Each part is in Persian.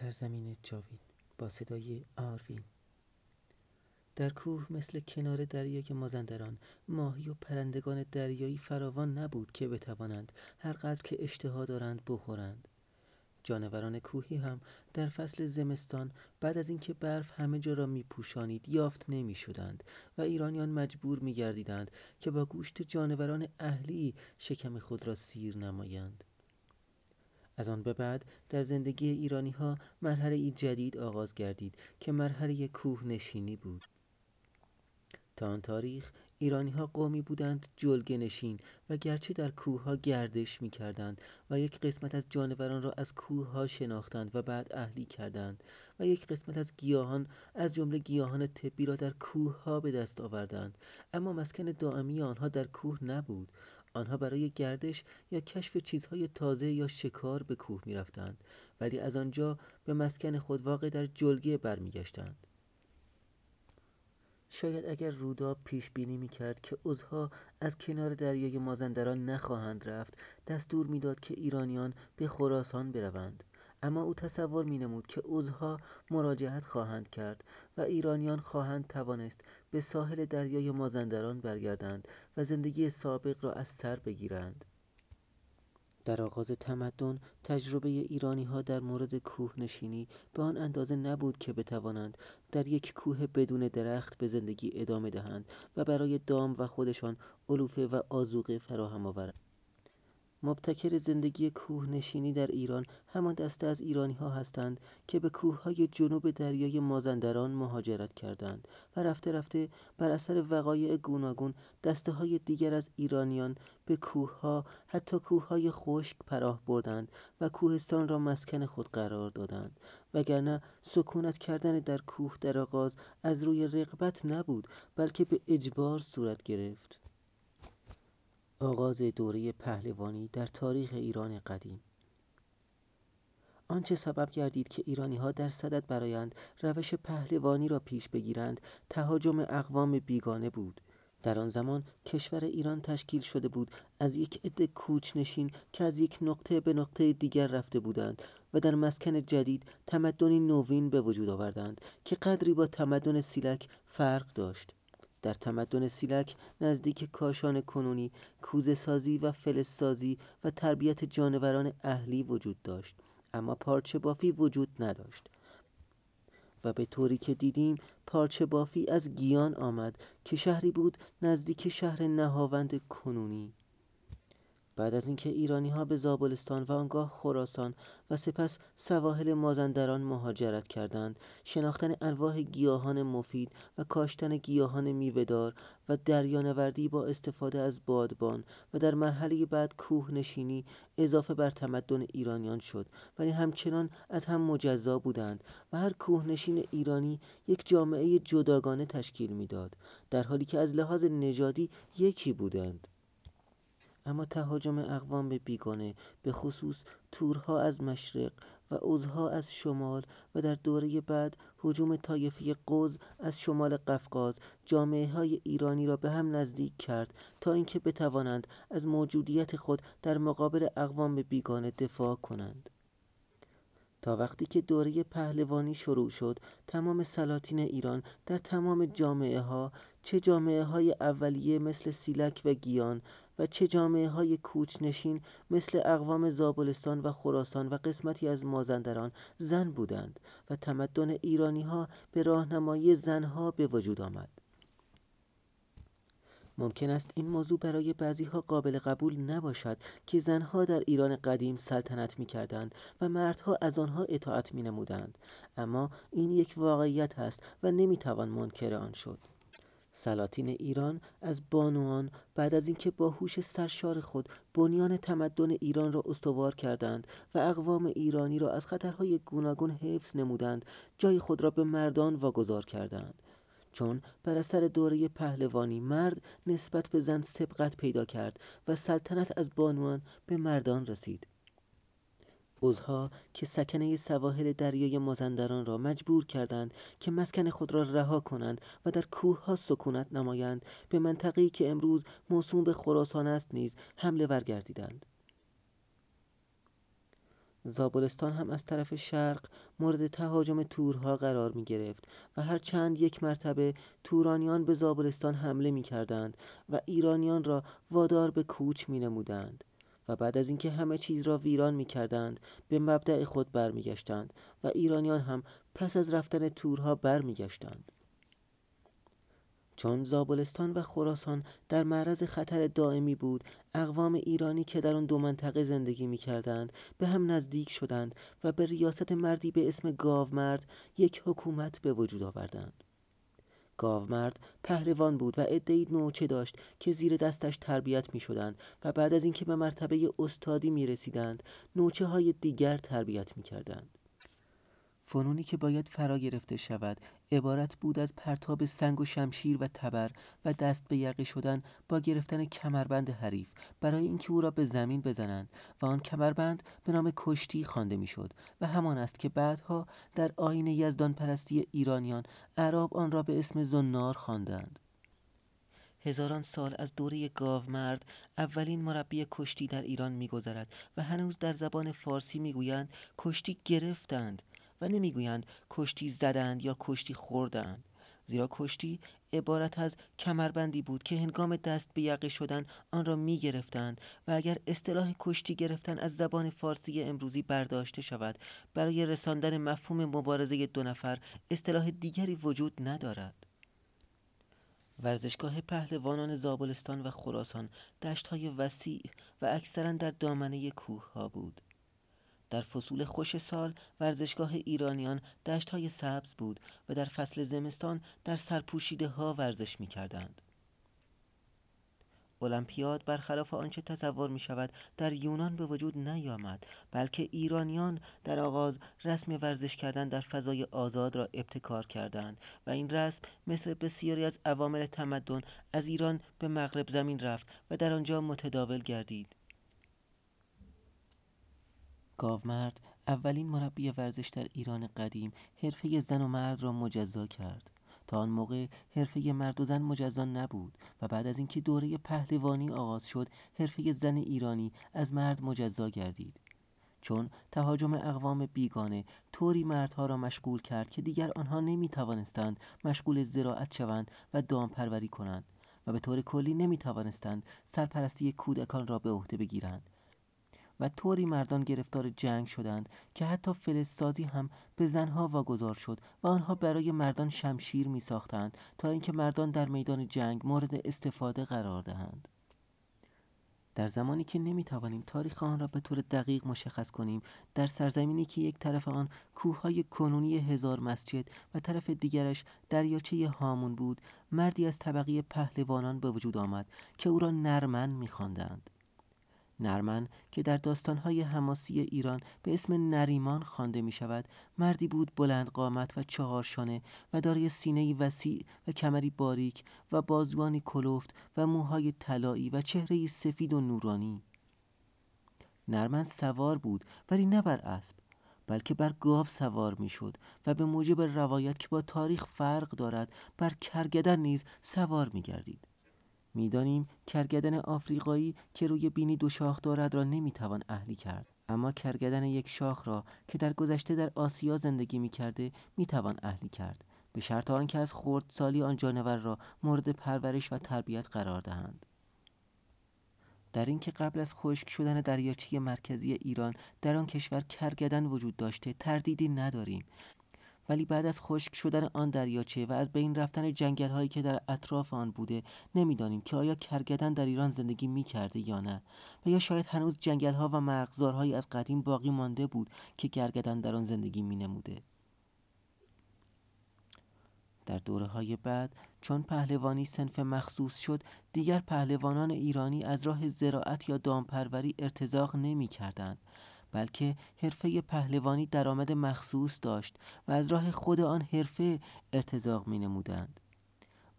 سرزمین جاوید با صدای آروین. در کوه مثل کنار دریای مازندران ماهی و پرندگان دریایی فراوان نبود که بتوانند هر قدر که اشتها دارند بخورند. جانوران کوهی هم در فصل زمستان بعد از اینکه برف همه جا را می پوشانید یافت نمی شدند و ایرانیان مجبور می گردیدند که با گوشت جانوران اهلی شکم خود را سیر نمایند. از آن به بعد در زندگی ایرانی ها مرحله ای جدید آغاز گردید که مرحله کوه نشینی بود. تا آن تاریخ ایرانی ها قومی بودند جلگه نشین و گرچه در کوه ها گردش می کردند و یک قسمت از جانوران را از کوه ها شناختند و بعد اهلی کردند و یک قسمت از گیاهان از جمله گیاهان طبی را در کوه ها به دست آوردند. اما مسکن دائمی آنها در کوه نبود. آنها برای گردش یا کشف چیزهای تازه یا شکار به کوه می رفتند ولی از آنجا به مسکن خود واقع در جلگه برمیگشتند. شاید اگر روداب پیش بینی می کرد که عزها از کنار دریای مازندران نخواهند رفت دستور می‌داد که ایرانیان به خراسان بروند. اما او تصور می نمود که عزها مراجعت خواهند کرد و ایرانیان خواهند توانست به ساحل دریای مازندران برگردند و زندگی سابق را از سر بگیرند در آغاز تمدن تجربه ایرانی ها در مورد کوه نشینی به آن اندازه نبود که بتوانند در یک کوه بدون درخت به زندگی ادامه دهند و برای دام و خودشان علوفه و آزوقه فراهم آورند. مبتکر زندگی کوهنشینی در ایران همان دسته از ایرانی ها هستند که به کوه های جنوب دریای مازندران مهاجرت کردند و رفته رفته بر اثر وقایع گوناگون دسته های دیگر از ایرانیان به کوه ها حتی کوه های خشک پناه بردند و کوهستان را مسکن خود قرار دادند. وگرنه سکونت کردن در کوه در آغاز از روی رغبت نبود بلکه به اجبار صورت گرفت. آغاز دوره پهلوانی در تاریخ ایران قدیم. آنچه سبب گردید که ایرانی ها در صدد برایند روش پهلوانی را پیش بگیرند تهاجم اقوام بیگانه بود. در آن زمان کشور ایران تشکیل شده بود از یک عده کوچنشین که از یک نقطه به نقطه دیگر رفته بودند و در مسکن جدید تمدنی نوین به وجود آوردند که قدری با تمدن سیلک فرق داشت. در تمدن سیلک نزدیک کاشان کنونی کوزه سازی و فلز سازی و تربیت جانوران اهلی وجود داشت اما پارچه بافی وجود نداشت. و به طوری که دیدیم پارچه بافی از گیان آمد که شهری بود نزدیک شهر نهاوند کنونی. بعد از اینکه ایرانی ها به زابلستان و آنگاه خراسان و سپس سواحل مازندران مهاجرت کردند شناختن انواع گیاهان مفید و کاشتن گیاهان میوهدار و دریانوردی با استفاده از بادبان و در مرحله بعد کوه نشینی اضافه بر تمدن ایرانیان شد. ولی همچنان از هم مجزا بودند و هر کوهنشین ایرانی یک جامعه جداگانه تشکیل می‌داد در حالی که از لحاظ نژادی یکی بودند. اما تهاجم اقوام به بیگانه به خصوص تورها از مشرق و اوزها از شمال و در دوره بعد هجوم طایفی قوز از شمال قفقاز جامعه های ایرانی را به هم نزدیک کرد تا اینکه بتوانند از موجودیت خود در مقابل اقوام بیگانه دفاع کنند. تا وقتی که دوره پهلوانی شروع شد تمام سلاطین ایران در تمام جامعه ها چه جامعه های اولیه مثل سیلک و گیان و چه جامعه های کوچنشین مثل اقوام زابلستان و خراسان و قسمتی از مازندران زن بودند و تمدن ایرانی ها به راهنمایی زنها به وجود آمد. ممکن است این موضوع برای بعضی ها قابل قبول نباشد که زنها در ایران قدیم سلطنت می کردند و مردها از آنها اطاعت می نمودند. اما این یک واقعیت است و نمی توان منکر آن شد. سلاطین ایران از بانوان بعد از اینکه با هوش سرشار خود بنیان تمدن ایران را استوار کردند و اقوام ایرانی را از خطرهای گوناگون حفظ نمودند جای خود را به مردان واگذار کردند چون بر اثر دوره پهلوانی مرد نسبت به زن سبقت پیدا کرد و سلطنت از بانوان به مردان رسید. عزها که سکنه سواحل دریای مازندران را مجبور کردند که مسکن خود را رها کنند و در کوه ها سکونت نمایند به منطقه‌ای که امروز موسوم به خراسان است نیز حمله ورگردیدند زابلستان هم از طرف شرق مورد تهاجم تورها قرار می گرفت و هر چند یک مرتبه تورانیان به زابلستان حمله می کردند و ایرانیان را وادار به کوچ می نمودند و بعد از اینکه همه چیز را ویران می کردند به مبدع خود برمیگشتند و ایرانیان هم پس از رفتن تورها برمیگشتند. چون زابلستان و خراسان در معرض خطر دائمی بود اقوام ایرانی که در آن دو منطقه زندگی می کردند به هم نزدیک شدند و به ریاست مردی به اسم گاومرد یک حکومت به وجود آوردند گاومرد پهلوان بود و عدهای نوچه داشت که زیر دستش تربیت می شدند و بعد از اینکه به مرتبه استادی می رسیدند نوچه های دیگر تربیت می کردند. فنونی که باید فرا گرفته شود عبارت بود از پرتاب سنگ و شمشیر و تبر و دست به یقه شدن با گرفتن کمربند حریف برای اینکه او را به زمین بزنند و آن کمربند به نام کشتی خوانده می‌شد و همان است که بعدها در آین یزدان پرستی ایرانیان عرب آن را به اسم زنار خواندند. هزاران سال از دوره گاومرد اولین مربی کشتی در ایران میگذرد و هنوز در زبان فارسی می‌گویند کشتی گرفتند. و نمی‌گویند کشتی زدند یا کشتی خوردند. زیرا کشتی عبارت از کمربندی بود که هنگام دست به یقه شدن آن را می گرفتند و اگر اصطلاح کشتی گرفتن از زبان فارسی امروزی برداشته شود برای رساندن مفهوم مبارزه دو نفر اصطلاح دیگری وجود ندارد. ورزشگاه پهلوانان زابلستان و خراسان دشتهای وسیع و اکثرا در دامنه کوه ها بود. در فصول خوش سال ورزشگاه ایرانیان دشتهای سبز بود و در فصل زمستان در سرپوشیده ها ورزش می کردند. المپیاد برخلاف آنچه تصور می شود در یونان به وجود نیامد بلکه ایرانیان در آغاز رسم ورزش کردن در فضای آزاد را ابتکار کردند و این رسم مثل بسیاری از عوامل تمدن از ایران به مغرب زمین رفت و در آنجا متداول گردید گاومرد اولین مربی ورزش در ایران قدیم حرفه زن و مرد را مجزا کرد. تا آن موقع حرفه مرد و زن مجزا نبود و بعد از اینکه دوره پهلوانی آغاز شد حرفه زن ایرانی از مرد مجزا گردید. چون تهاجم اقوام بیگانه طوری مردها را مشغول کرد که دیگر آنها نمی توانستند مشغول زراعت شوند و دامپروری کنند و به طور کلی نمی توانستند سرپرستی کودکان را به عهده بگیرند. و طوری مردان گرفتار جنگ شدند که حتی فلزسازی هم به زنها واگذار شد و آنها برای مردان شمشیر می ساختند تا اینکه مردان در میدان جنگ مورد استفاده قرار دهند. در زمانی که نمی توانیم تاریخ آن را به طور دقیق مشخص کنیم در سرزمینی که یک طرف آن کوههای کنونی هزار مسجد و طرف دیگرش دریاچه هامون بود مردی از طبقه پهلوانان به وجود آمد که او را نرمن میخواندند. نرمن که در داستانهای حماسی ایران به اسم نریمان خوانده می شود مردی بود بلند قامت و چهارشانه و دارای سینه وسیع و کمری باریک و بازوانی کلفت و موهای طلایی و چهره سفید و نورانی. نرمن سوار بود ولی نه بر اسب بلکه بر گاو سوار می‌شد و به موجب روایت که با تاریخ فرق دارد بر کرگدن نیز سوار میگردید. می‌دانیم کرگدن آفریقایی که روی بینی دو شاخ دارد را نمی‌توان اهلی کرد. اما کرگدن یک شاخ را که در گذشته در آسیا زندگی می‌کرده می‌توان اهلی کرد. به شرط آنکه از خردسالی آن جانور را مورد پرورش و تربیت قرار دهند. در اینکه قبل از خشک شدن دریاچه مرکزی ایران در آن کشور کرگدن وجود داشته تردیدی نداریم. ولی بعد از خشک شدن آن دریاچه و از بین رفتن جنگل هایی که در اطراف آن بوده نمی‌دانیم که آیا کرگدن در ایران زندگی می کرده یا نه و یا شاید هنوز جنگل ها و مرغزارهایی از قدیم باقی مانده بود که کرگدن در آن زندگی می نموده. در دوره های بعد چون پهلوانی سنف مخصوص شد دیگر پهلوانان ایرانی از راه زراعت یا دامپروری ارتزاق نمی کردند بلکه حرفه پهلوانی درآمد مخصوص داشت و از راه خود آن حرفه ارتزاق می نمودند.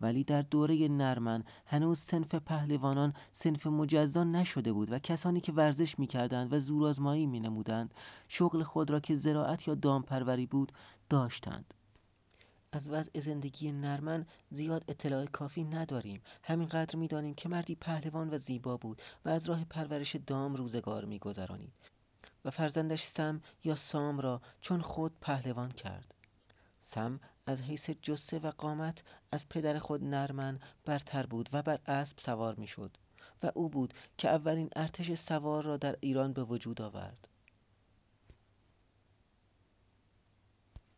ولی در دوره نرمن هنوز سنف پهلوانان سنف مجزان نشده بود و کسانی که ورزش می کردند و زورآزمایی می نمودند شغل خود را که زراعت یا دامپروری بود داشتند. از وضع زندگی نرمن زیاد اطلاع کافی نداریم همینقدر می‌دانیم که مردی پهلوان و زیبا بود و از راه پرورش دام روزگار میگذرانید و فرزندش سم یا سام را چون خود پهلوان کرد. سم از حیث جسه و قامت از پدر خود نرمن برتر بود و بر اسب سوار می‌شد و او بود که اولین ارتش سوار را در ایران به وجود آورد.